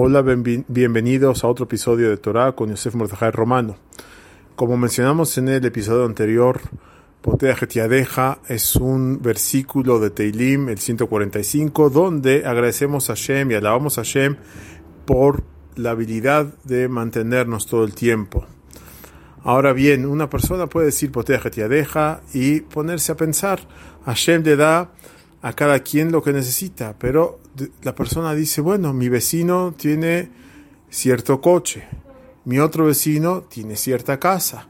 Hola, bienvenidos a otro episodio de Torah con Yosef Mordejai Romano. Como mencionamos en el episodio anterior, Potea Getiadeja es un versículo de Teilim, el 145, donde agradecemos a Hashem y alabamos a Hashem por la habilidad de mantenernos todo el tiempo. Ahora bien, una persona puede decir Potea Getiadeja y ponerse a pensar, Hashem le da a cada quien lo que necesita, pero la persona dice, bueno, mi vecino tiene cierto coche, mi otro vecino tiene cierta casa,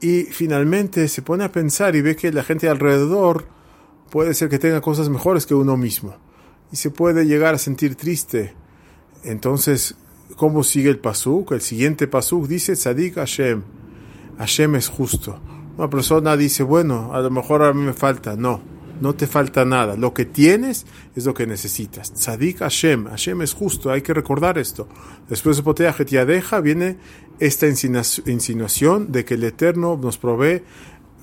y finalmente se pone a pensar y ve que la gente alrededor puede ser que tenga cosas mejores que uno mismo, y se puede llegar a sentir triste. Entonces, ¿cómo sigue el pasuk? El siguiente pasuk dice, Tzadik Hashem, Hashem es justo. Una persona dice, bueno, a lo mejor a mí me falta, no no te falta nada. Lo que tienes es lo que necesitas. Tzadik Hashem, Hashem es justo, hay que recordar esto. Después de Potea deja viene esta insinuación de que el Eterno nos provee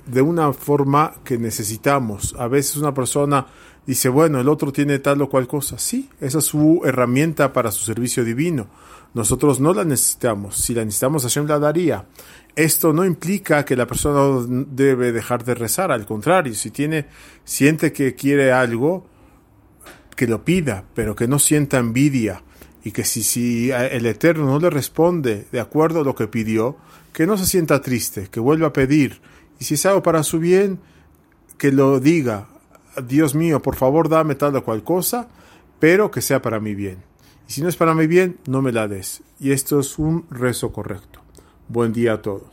de una forma que necesitamos. A veces una persona dice, bueno, el otro tiene tal o cual cosa. Sí, esa es su herramienta para su servicio divino. Nosotros no la necesitamos. Si la necesitamos, Hashem la daría. Esto no implica que la persona debe dejar de rezar, al contrario, si tiene, siente que quiere algo, que lo pida, pero que no sienta envidia y que si, si el Eterno no le responde de acuerdo a lo que pidió, que no se sienta triste, que vuelva a pedir. Y si es algo para su bien, que lo diga, Dios mío, por favor dame tal o cual cosa, pero que sea para mi bien. Y si no es para mi bien, no me la des. Y esto es un rezo correcto. Buen día a todos.